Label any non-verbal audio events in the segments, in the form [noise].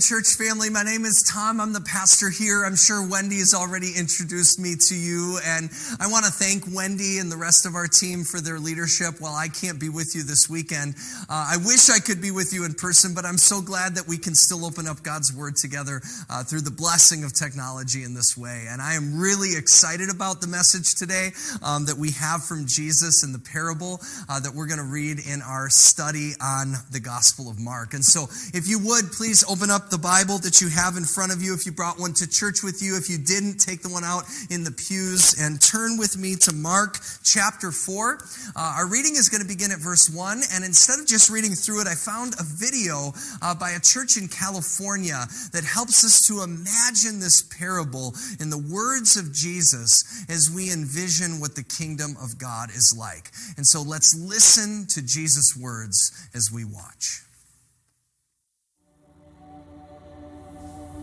morning, church family. My name is Tom. I'm the pastor here. I'm sure Wendy has already introduced me to you. And I want to thank Wendy and the rest of our team for their leadership while I can't be with you this weekend. Uh, I wish I could be with you in person, but I'm so glad that we can still open up God's Word together uh, through the blessing of technology in this way. And I am really excited about the message today um, that we have from Jesus in the parable uh, that we're going to read in our study on the Gospel of Mark. And so if you would, please open up the Bible that you have in front of you. If you brought one to church with you, if you didn't, take the one out in the pews and turn with me to Mark chapter 4. Uh, our reading is going to begin at verse 1. And instead of just reading through it, I found a video uh, by a church in California that helps us to imagine this parable in the words of Jesus as we envision what the kingdom of God is like. And so let's listen to Jesus' words as we watch.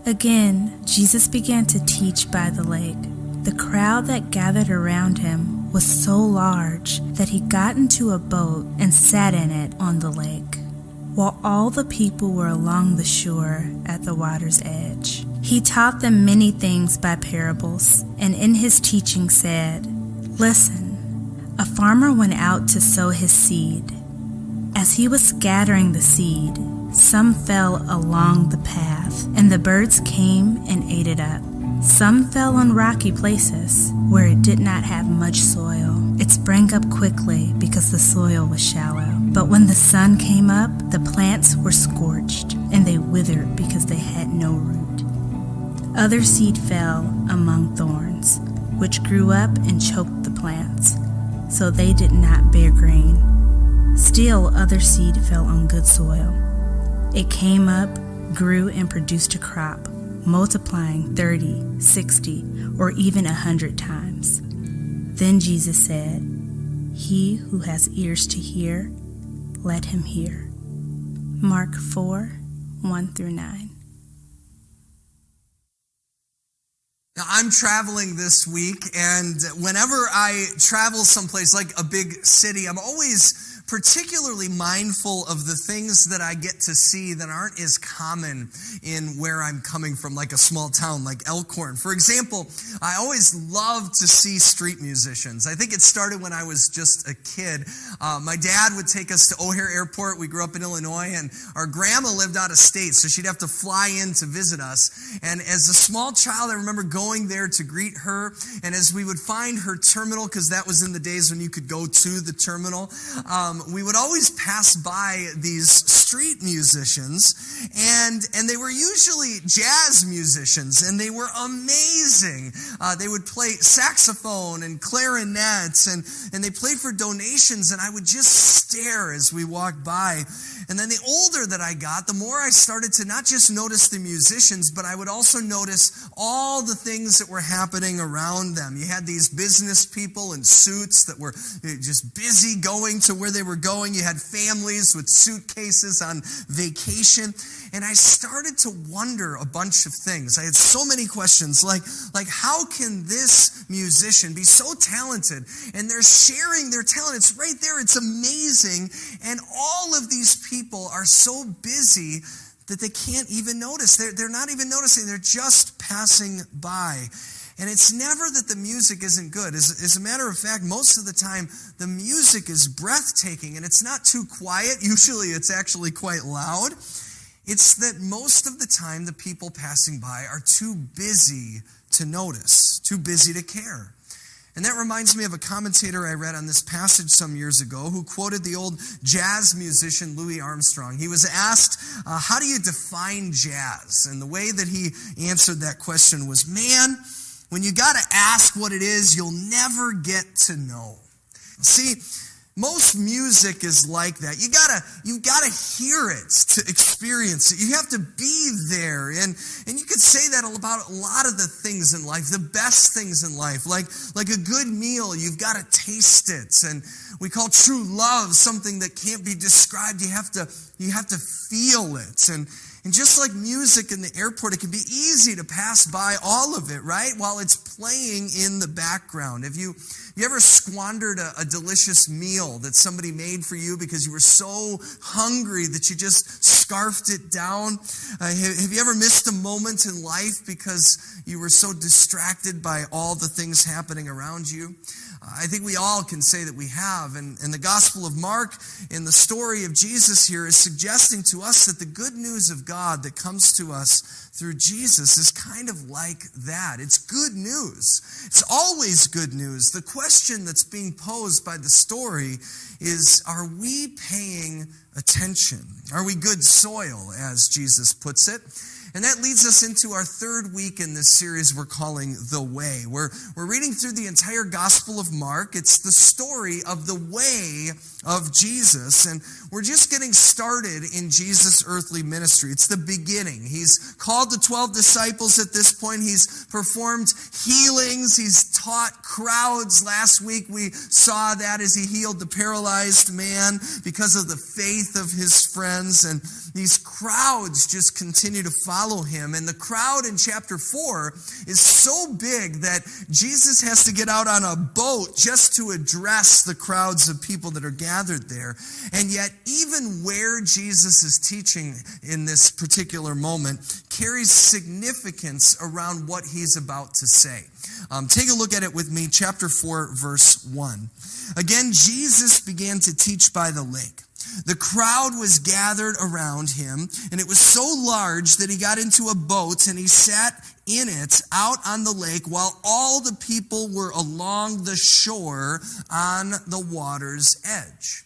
Again, Jesus began to teach by the lake. The crowd that gathered around him was so large that he got into a boat and sat in it on the lake, while all the people were along the shore at the water's edge. He taught them many things by parables, and in his teaching said, Listen, a farmer went out to sow his seed. As he was scattering the seed, some fell along the path, and the birds came and ate it up. Some fell on rocky places where it did not have much soil. It sprang up quickly because the soil was shallow. But when the sun came up, the plants were scorched, and they withered because they had no root. Other seed fell among thorns, which grew up and choked the plants, so they did not bear grain. Still, other seed fell on good soil it came up, grew, and produced a crop, multiplying 30, 60, or even a hundred times. Then Jesus said, He who has ears to hear, let him hear. Mark 4 1 through 9. Now, I'm traveling this week, and whenever I travel someplace like a big city, I'm always particularly mindful of the things that I get to see that aren't as common in where I'm coming from, like a small town like Elkhorn. For example, I always love to see street musicians. I think it started when I was just a kid. Uh, my dad would take us to O'Hare Airport. We grew up in Illinois, and our grandma lived out of state, so she'd have to fly in to visit us. And as a small child, I remember going there to greet her. And as we would find her terminal, because that was in the days when you could go to the terminal, um, um, we would always pass by these street musicians, and and they were usually jazz musicians, and they were amazing. Uh, they would play saxophone and clarinets, and and they played for donations, and I would just stare as we walked by. And then the older that I got, the more I started to not just notice the musicians, but I would also notice all the things that were happening around them. You had these business people in suits that were eh, just busy going to where they were going. You had families with suitcases on vacation. And I started to wonder a bunch of things. I had so many questions like, like how can this musician be so talented and they're sharing their talent? It's right there. It's amazing. And all of these people are so busy that they can't even notice. They're, they're not even noticing. They're just passing by. And it's never that the music isn't good. As, as, a matter of fact, most of the time, the music is breathtaking and it's not too quiet. [laughs] Usually, it's actually quite loud. It's that most of the time, the people passing by are too busy to notice, too busy to care. And that reminds me of a commentator I read on this passage some years ago who quoted the old jazz musician Louis Armstrong. He was asked, uh, How do you define jazz? And the way that he answered that question was, Man, when you got to ask what it is, you'll never get to know. See, most music is like that. You gotta, you gotta hear it to experience it. You have to be there. And, and you could say that about a lot of the things in life, the best things in life. Like, like a good meal, you've gotta taste it. And we call true love something that can't be described. You have to, you have to feel it. And, And just like music in the airport, it can be easy to pass by all of it, right? While it's playing in the background. Have you, you ever squandered a, a delicious meal that somebody made for you because you were so hungry that you just scarfed it down? Uh, have, have you ever missed a moment in life because you were so distracted by all the things happening around you? I think we all can say that we have. And, and the Gospel of Mark, in the story of Jesus here, is suggesting to us that the good news of God that comes to us through Jesus is kind of like that. It's good news. It's always good news. The question that's being posed by the story is Are we paying attention? Are we good soil, as Jesus puts it? And that leads us into our third week in this series we're calling The Way. We're, we're reading through the entire Gospel of Mark. It's the story of the way of Jesus. And we're just getting started in Jesus' earthly ministry. It's the beginning. He's called the 12 disciples at this point. He's performed healings. He's taught crowds. Last week we saw that as he healed the paralyzed man because of the faith of his friends. And these crowds just continue to follow him. And the crowd in chapter 4 is so big that Jesus has to get out on a boat just to address the crowds of people that are gathered there. And yet, even where Jesus is teaching in this particular moment carries significance around what he's about to say. Um, take a look at it with me, chapter 4, verse 1. Again, Jesus began to teach by the lake. The crowd was gathered around him, and it was so large that he got into a boat and he sat in it out on the lake while all the people were along the shore on the water's edge.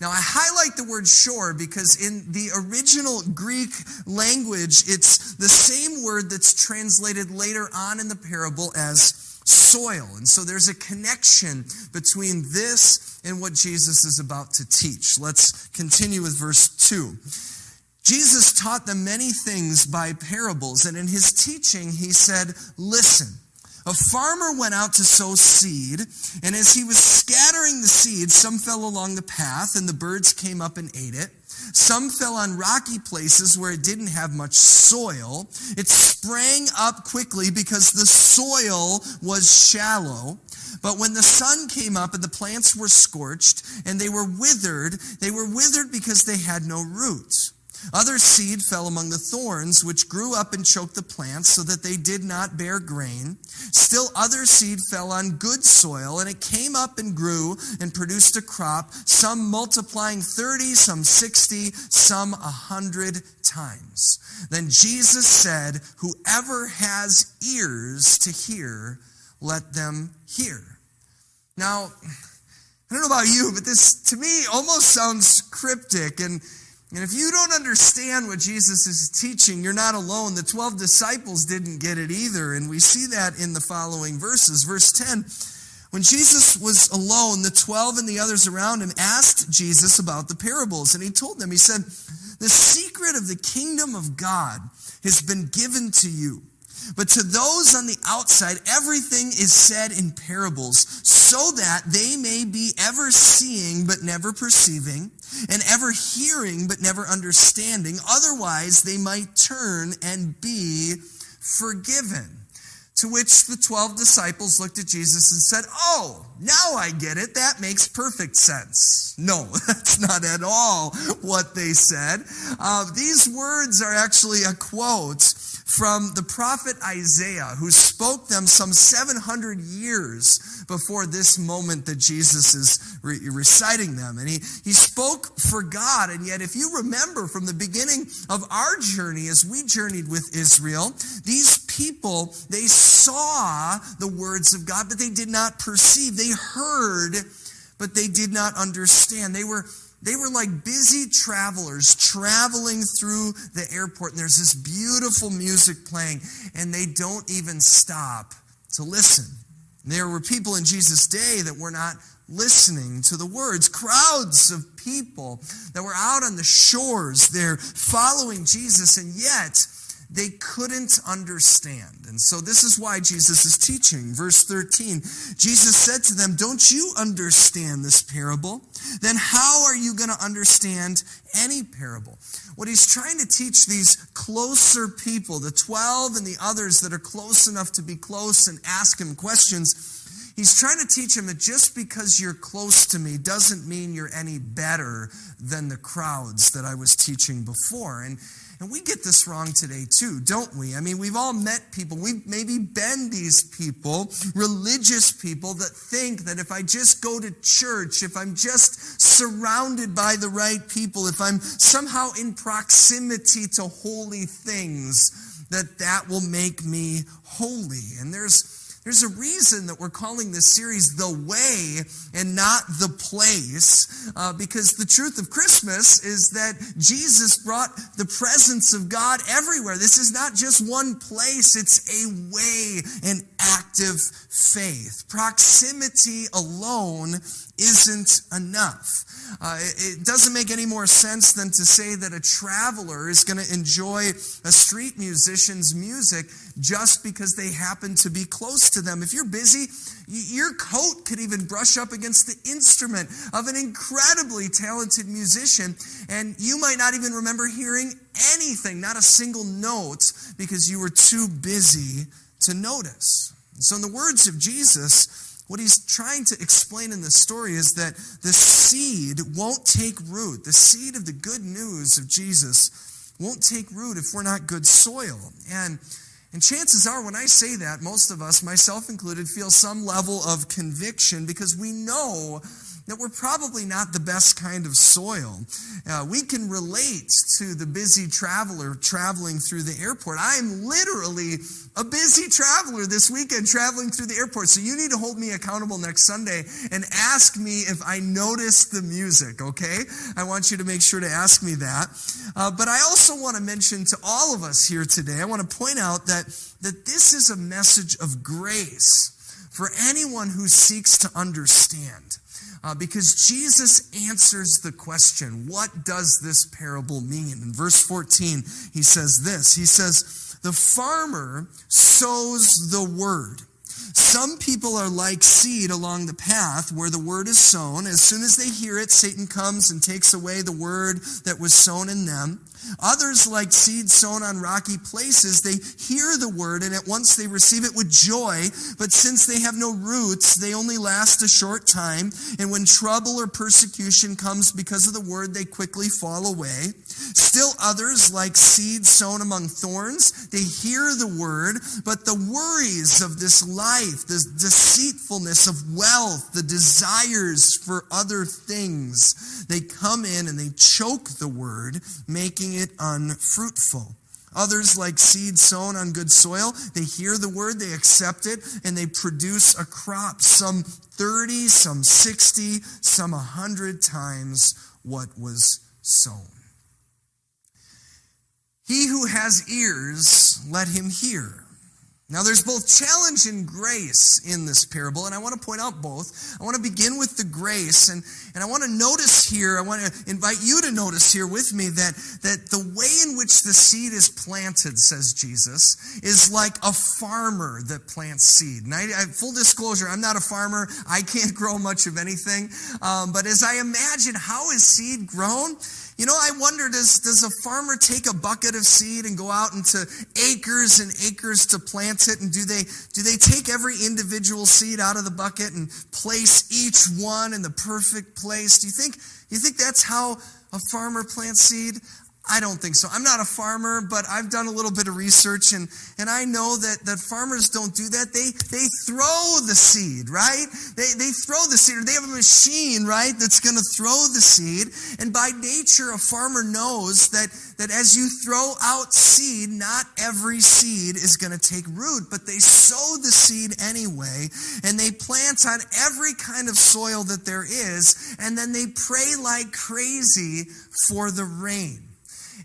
Now, I highlight the word shore because in the original Greek language, it's the same word that's translated later on in the parable as soil. And so there's a connection between this and what Jesus is about to teach. Let's continue with verse 2. Jesus taught them many things by parables, and in his teaching, he said, Listen. A farmer went out to sow seed, and as he was scattering the seed, some fell along the path, and the birds came up and ate it. Some fell on rocky places where it didn't have much soil. It sprang up quickly because the soil was shallow. But when the sun came up and the plants were scorched and they were withered, they were withered because they had no roots. Other seed fell among the thorns, which grew up and choked the plants so that they did not bear grain. Still other seed fell on good soil, and it came up and grew and produced a crop, some multiplying 30, some 60, some a 100 times. Then Jesus said, Whoever has ears to hear, let them hear. Now, I don't know about you, but this to me almost sounds cryptic and and if you don't understand what Jesus is teaching, you're not alone. The 12 disciples didn't get it either. And we see that in the following verses. Verse 10 When Jesus was alone, the 12 and the others around him asked Jesus about the parables. And he told them, He said, The secret of the kingdom of God has been given to you. But to those on the outside, everything is said in parables, so that they may be ever seeing but never perceiving, and ever hearing but never understanding. Otherwise, they might turn and be forgiven. To which the 12 disciples looked at Jesus and said, Oh, now I get it. That makes perfect sense. No, [laughs] that's not at all what they said. Uh, these words are actually a quote from the prophet Isaiah, who spoke them some 700 years before this moment that Jesus is re- reciting them. And he, he spoke for God. And yet, if you remember from the beginning of our journey, as we journeyed with Israel, these people, they saw the words of God, but they did not perceive. They heard, but they did not understand. They were they were like busy travelers traveling through the airport, and there's this beautiful music playing, and they don't even stop to listen. There were people in Jesus' day that were not listening to the words. Crowds of people that were out on the shores they're following Jesus, and yet they couldn't understand. And so this is why Jesus is teaching. Verse 13 Jesus said to them, Don't you understand this parable? Then how are you going to understand any parable? What he's trying to teach these closer people, the 12 and the others that are close enough to be close and ask him questions, He's trying to teach them that just because you're close to me doesn't mean you're any better than the crowds that I was teaching before. And and we get this wrong today too, don't we? I mean, we've all met people, we've maybe been these people, religious people that think that if I just go to church, if I'm just surrounded by the right people, if I'm somehow in proximity to holy things, that that will make me holy. And there's there's a reason that we're calling this series The Way and not The Place, uh, because the truth of Christmas is that Jesus brought the presence of God everywhere. This is not just one place, it's a way, an active faith. Proximity alone isn't enough. Uh, it doesn't make any more sense than to say that a traveler is going to enjoy a street musician's music just because they happen to be close to them. If you're busy, your coat could even brush up against the instrument of an incredibly talented musician, and you might not even remember hearing anything, not a single note, because you were too busy to notice. So, in the words of Jesus, what he's trying to explain in this story is that the seed won't take root. The seed of the good news of Jesus won't take root if we're not good soil. And, and chances are, when I say that, most of us, myself included, feel some level of conviction because we know that we're probably not the best kind of soil. Uh, we can relate to the busy traveler traveling through the airport. I am literally a busy traveler this weekend traveling through the airport. So you need to hold me accountable next Sunday and ask me if I noticed the music, okay? I want you to make sure to ask me that. Uh, but I also want to mention to all of us here today, I want to point out that, that this is a message of grace for anyone who seeks to understand. Uh, because Jesus answers the question, what does this parable mean? In verse 14, he says this He says, The farmer sows the word. Some people are like seed along the path where the word is sown. As soon as they hear it, Satan comes and takes away the word that was sown in them. Others, like seeds sown on rocky places, they hear the word and at once they receive it with joy, but since they have no roots, they only last a short time. And when trouble or persecution comes because of the word, they quickly fall away. Still others, like seeds sown among thorns, they hear the word, but the worries of this life, the deceitfulness of wealth, the desires for other things, they come in and they choke the word, making it unfruitful. Others, like seed sown on good soil, they hear the word, they accept it, and they produce a crop, some 30, some 60, some 100 times what was sown. He who has ears, let him hear. Now, there's both challenge and grace in this parable, and I want to point out both. I want to begin with the grace, and, and I want to notice here, I want to invite you to notice here with me that, that the way in which the seed is planted, says Jesus, is like a farmer that plants seed. And I, I full disclosure, I'm not a farmer. I can't [laughs] grow much of anything. Um, but as I imagine how is seed grown, you know, I wonder does, does a farmer take a bucket of seed and go out into acres and acres to plant it? And do they, do they take every individual seed out of the bucket and place each one in the perfect place? Do you think, you think that's how a farmer plants seed? I don't think so. I'm not a farmer, but I've done a little bit of research and, and I know that, that farmers don't do that. They, they throw the seed, right? They, they throw the seed or they have a machine, right? That's going to throw the seed. And by nature, a farmer knows that, that as you throw out seed, not every seed is going to take root, but they sow the seed anyway and they plant on every kind of soil that there is. And then they pray like crazy for the rain.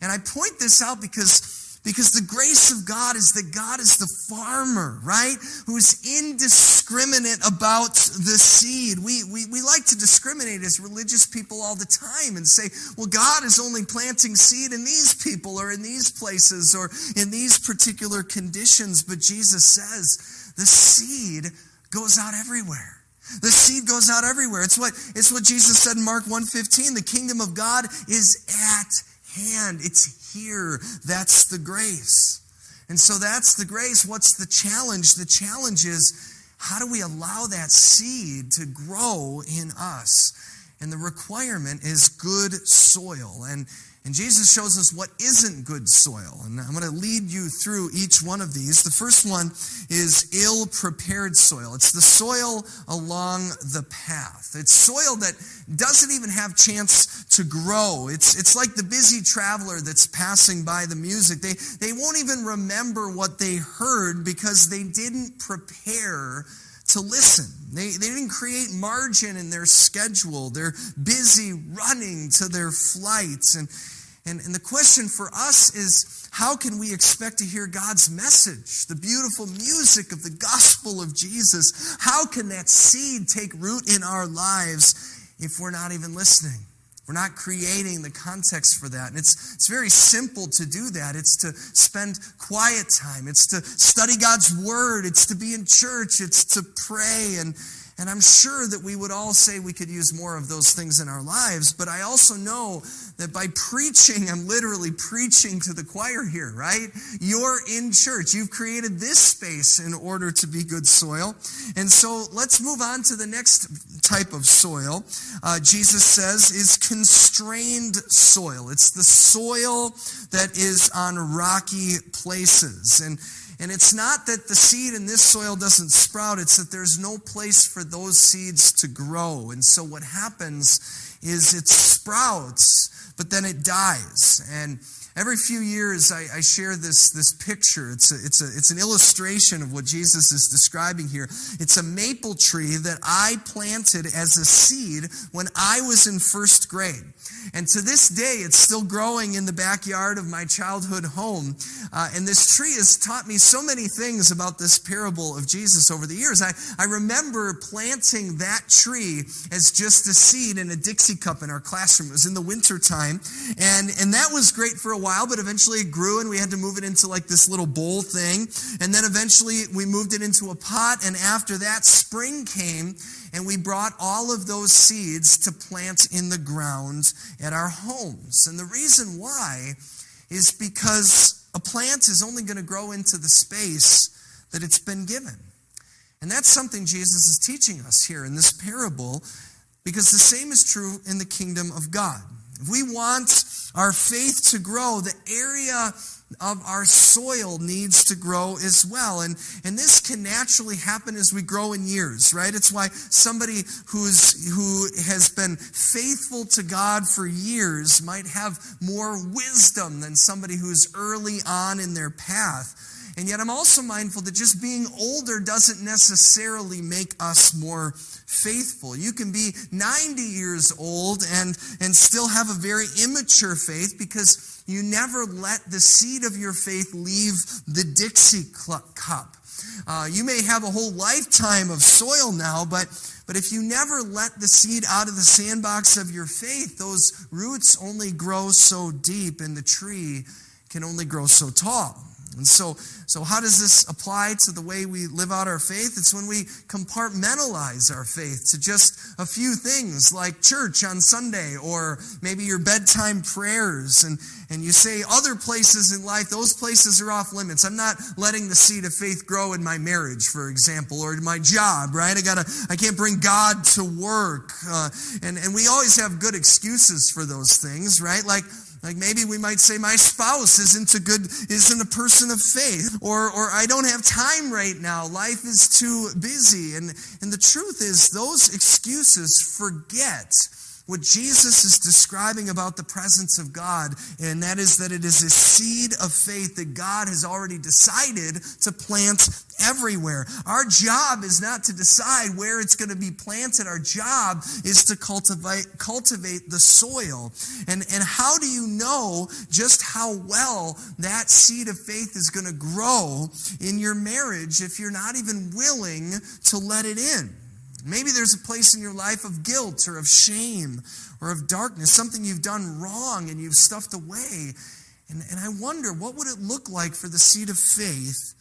And I point this out because Because the grace of God is that God is the farmer, right? Who's indiscriminate about the seed. We, we, we like to discriminate as religious people all the time and say, well, God is only planting seed in these people or in these places or in these particular conditions. But Jesus says the seed goes out everywhere. The seed goes out everywhere. It's what, it's what Jesus said in Mark 1.15. The kingdom of God is at hand. It's here. That's the grace. And so that's the grace. What's the challenge? The challenge is how do we allow that seed to grow in us? And the requirement is good soil. And and Jesus shows us what isn't good soil. And I'm going to lead you through each one of these. The first one is ill prepared soil. It's the soil along the path. It's soil that doesn't even have chance to grow. It's, it's like the busy traveler that's passing by the music. They, they won't even remember what they heard because they didn't prepare to listen. They, they didn't create margin in their schedule. They're busy running to their flights. And, and, and the question for us is how can we expect to hear God's message, the beautiful music of the gospel of Jesus? How can that seed take root in our lives if we're not even listening? We're not creating the context for that. And it's, it's very simple to do that. It's to spend quiet time. It's to study God's word. It's to be in church. It's to pray. And, and I'm sure that we would all say we could use more of those things in our lives, but I also know that by preaching, I'm literally preaching to the choir here, right? You're in church. You've created this space in order to be good soil. And so let's move on to the next type of soil. Uh, Jesus says is constrained soil. It's the soil that is on rocky places. And and it's not that the seed in this soil doesn't sprout, it's that there's no place for those seeds to grow. And so what happens is it sprouts, but then it dies. And Every few years, I, I, share this, this picture. It's, a, it's, a, it's an illustration of what Jesus is describing here. It's a maple tree that I planted as a seed when I was in first grade. And to this day, it's still growing in the backyard of my childhood home. Uh, and this tree has taught me so many things about this parable of Jesus over the years. I, I remember planting that tree as just a seed in a Dixie cup in our classroom. It was in the wintertime. And, and that was great for a while, but eventually it grew and we had to move it into like this little bowl thing. And then eventually we moved it into a pot. And after that, spring came and we brought all of those seeds to plant in the ground at our homes. And the reason why is because a plant is only going to grow into the space that it's been given. And that's something Jesus is teaching us here in this parable because the same is true in the kingdom of God. If we want our faith to grow, the area of our soil needs to grow as well. And, and this can naturally happen as we grow in years, right? It's why somebody who's, who has been faithful to God for years might have more wisdom than somebody who's early on in their path. And yet I'm also mindful that just being older doesn't necessarily make us more faithful. You can be 90 years old and, and still have a very immature faith because you never let the seed of your faith leave the Dixie cup. Uh, you may have a whole lifetime of soil now, but, but if you never let the seed out of the sandbox of your faith, those roots only grow so deep and the tree can only grow so tall. And so, so how does this apply to the way we live out our faith? It's when we compartmentalize our faith to just a few things like church on Sunday or maybe your bedtime prayers and, and you say other places in life, those places are off limits. I'm not letting the seed of faith grow in my marriage, for example, or in my job, right? I gotta, I can't bring God to work. Uh, and, and we always have good excuses for those things, right? Like, like maybe we might say my spouse isn't a good, isn't a person of faith, or, or I don't have time right now. Life is too busy. And, and the truth is those excuses forget what Jesus is describing about the presence of God, and that is that it is a seed of faith that God has already decided to plant everywhere. Our job is not to decide where it's going to be planted. Our job is to cultivate, cultivate the soil. And, and how do you know just how well that seed of faith is going to grow in your marriage if you're not even willing to let it in? Maybe there's a place in your life of guilt or of shame or of darkness, something you've done wrong and you've stuffed away. And, and I wonder, what would it look like for the seed of faith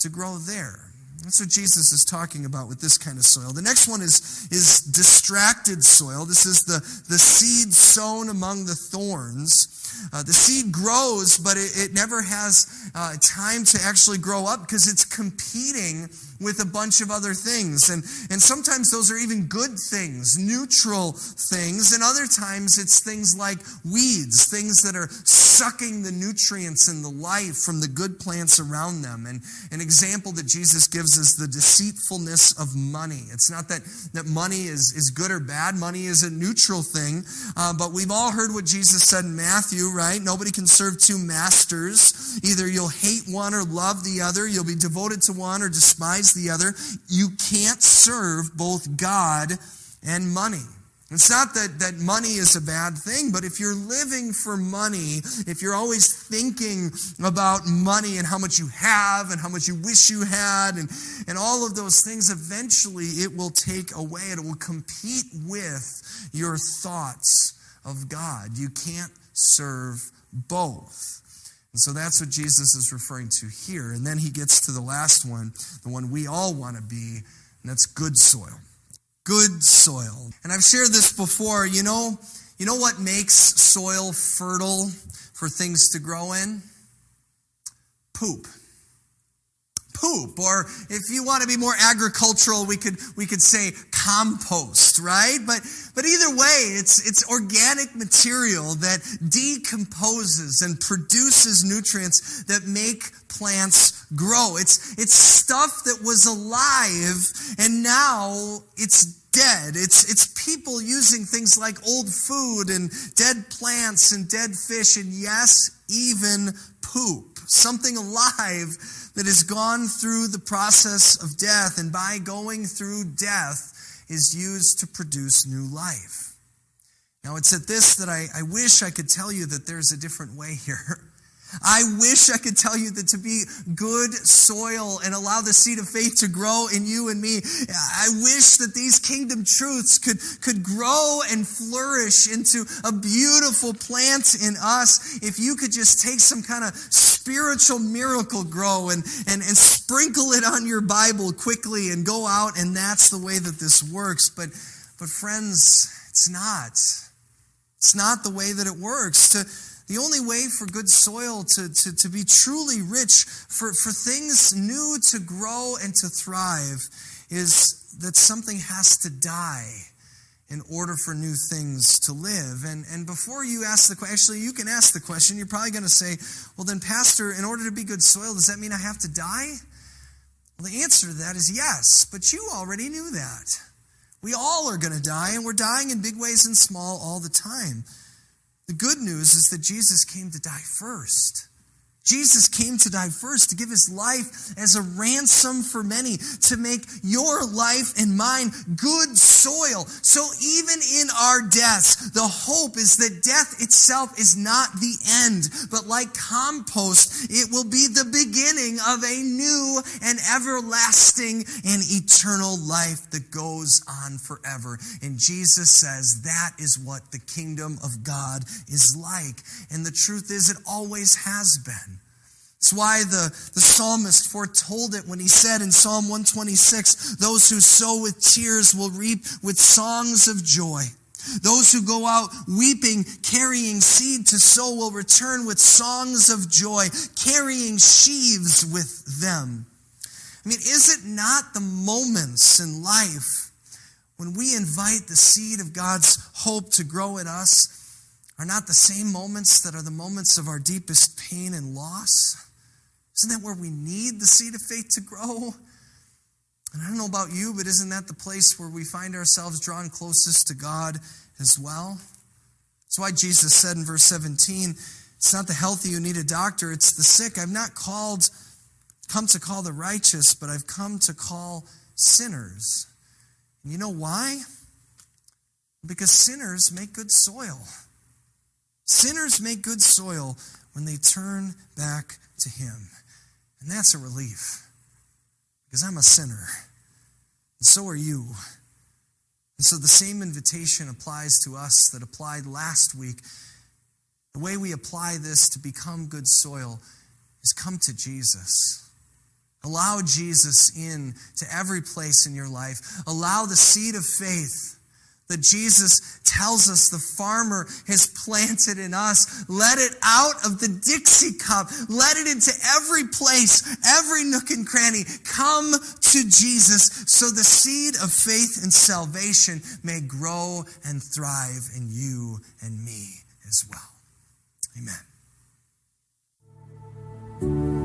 to grow there? That's what Jesus is talking about with this kind of soil. The next one is, is distracted soil. This is the, the seed sown among the thorns. Uh, the seed grows, but it, it never has uh, time to actually grow up because it's competing with a bunch of other things. And, and sometimes those are even good things, neutral things. And other times it's things like weeds, things that are sucking the nutrients and the life from the good plants around them. And an example that Jesus gives is the deceitfulness of money. It's not that, that money is, is good or bad, money is a neutral thing. Uh, but we've all heard what Jesus said in Matthew, right? Nobody can serve two masters. Either you'll hate one or love the other, you'll be devoted to one or despise the other. You can't serve both God and money. It's not that, that money is a bad thing, but if you're living for money, if you're always thinking about money and how much you have and how much you wish you had and, and all of those things, eventually it will take away, it will compete with your thoughts of God. You can't serve both. And so that's what Jesus is referring to here. And then he gets to the last one, the one we all want to be, and that's good soil. Good soil. And I've shared this before. You know, you know what makes soil fertile for things to grow in? Poop poop or if you want to be more agricultural we could we could say compost right but but either way it's it's organic material that decomposes and produces nutrients that make plants grow it's it's stuff that was alive and now it's dead. It's, it's people using things like old food and dead plants and dead fish and yes, even poop. Something alive that has gone through the process of death and by going through death is used to produce new life. Now, it's at this that I, I wish I could tell you that there's a different way [laughs] here. I wish I could tell you that to be good soil and allow the seed of faith to grow in you and me. I wish that these kingdom truths could, could grow and flourish into a beautiful plant in us. If you could just take some kind of spiritual Miracle-Gro and, and, and sprinkle it on your Bible quickly and go out and that's the way that this works. But, but friends, it's not. It's not the way that it works. To, the only way for good soil to, to, to be truly rich, for, for things new to grow and to thrive, is that something has to die in order for new things to live. And, and before you ask the question, actually, you can ask the question. You're probably going to say, well, then, Pastor, in order to be good soil, does that mean I have to die? Well, the answer to that is yes, but you already knew that. We all are going to die, and we're dying in big ways and small all the time. The good news is that Jesus came to die first. Jesus came to die first, to give his life as a ransom for many, to make your life and mine good soil. So even in our deaths, the hope is that death itself is not the end, but like compost, it will be the beginning of a new and everlasting and eternal life that goes on forever. And Jesus says that is what the kingdom of God is like. And the truth is, it always has been. It's why the, the psalmist foretold it when he said in Psalm 126, those who sow with tears will reap with songs of joy. Those who go out weeping, carrying seed to sow will return with songs of joy, carrying sheaves with them. I mean, is it not the moments in life when we invite the seed of God's hope to grow in us are not the same moments that are the moments of our deepest pain and loss? Isn't that where we need the seed of faith to grow? And I don't know about you, but isn't that the place where we find ourselves drawn closest to God as well. That's why Jesus said in verse 17, It's not the healthy who need a doctor, it's the sick. I've not called, come to call the righteous, but I've come to call sinners. And you know why? Because sinners make good soil. Sinners make good soil when they turn back to Him. And that's a relief. Because I'm a sinner. And so are you. And so the same invitation applies to us that applied last week. The way we apply this to become good soil is come to Jesus. Allow Jesus in to every place in your life. Allow the seed of faith that Jesus tells us the farmer has planted in us. Let it out of the Dixie cup. Let it into every place, every nook and cranny. Come to Jesus so the seed of faith and salvation may grow and thrive in you and me as well. Amen.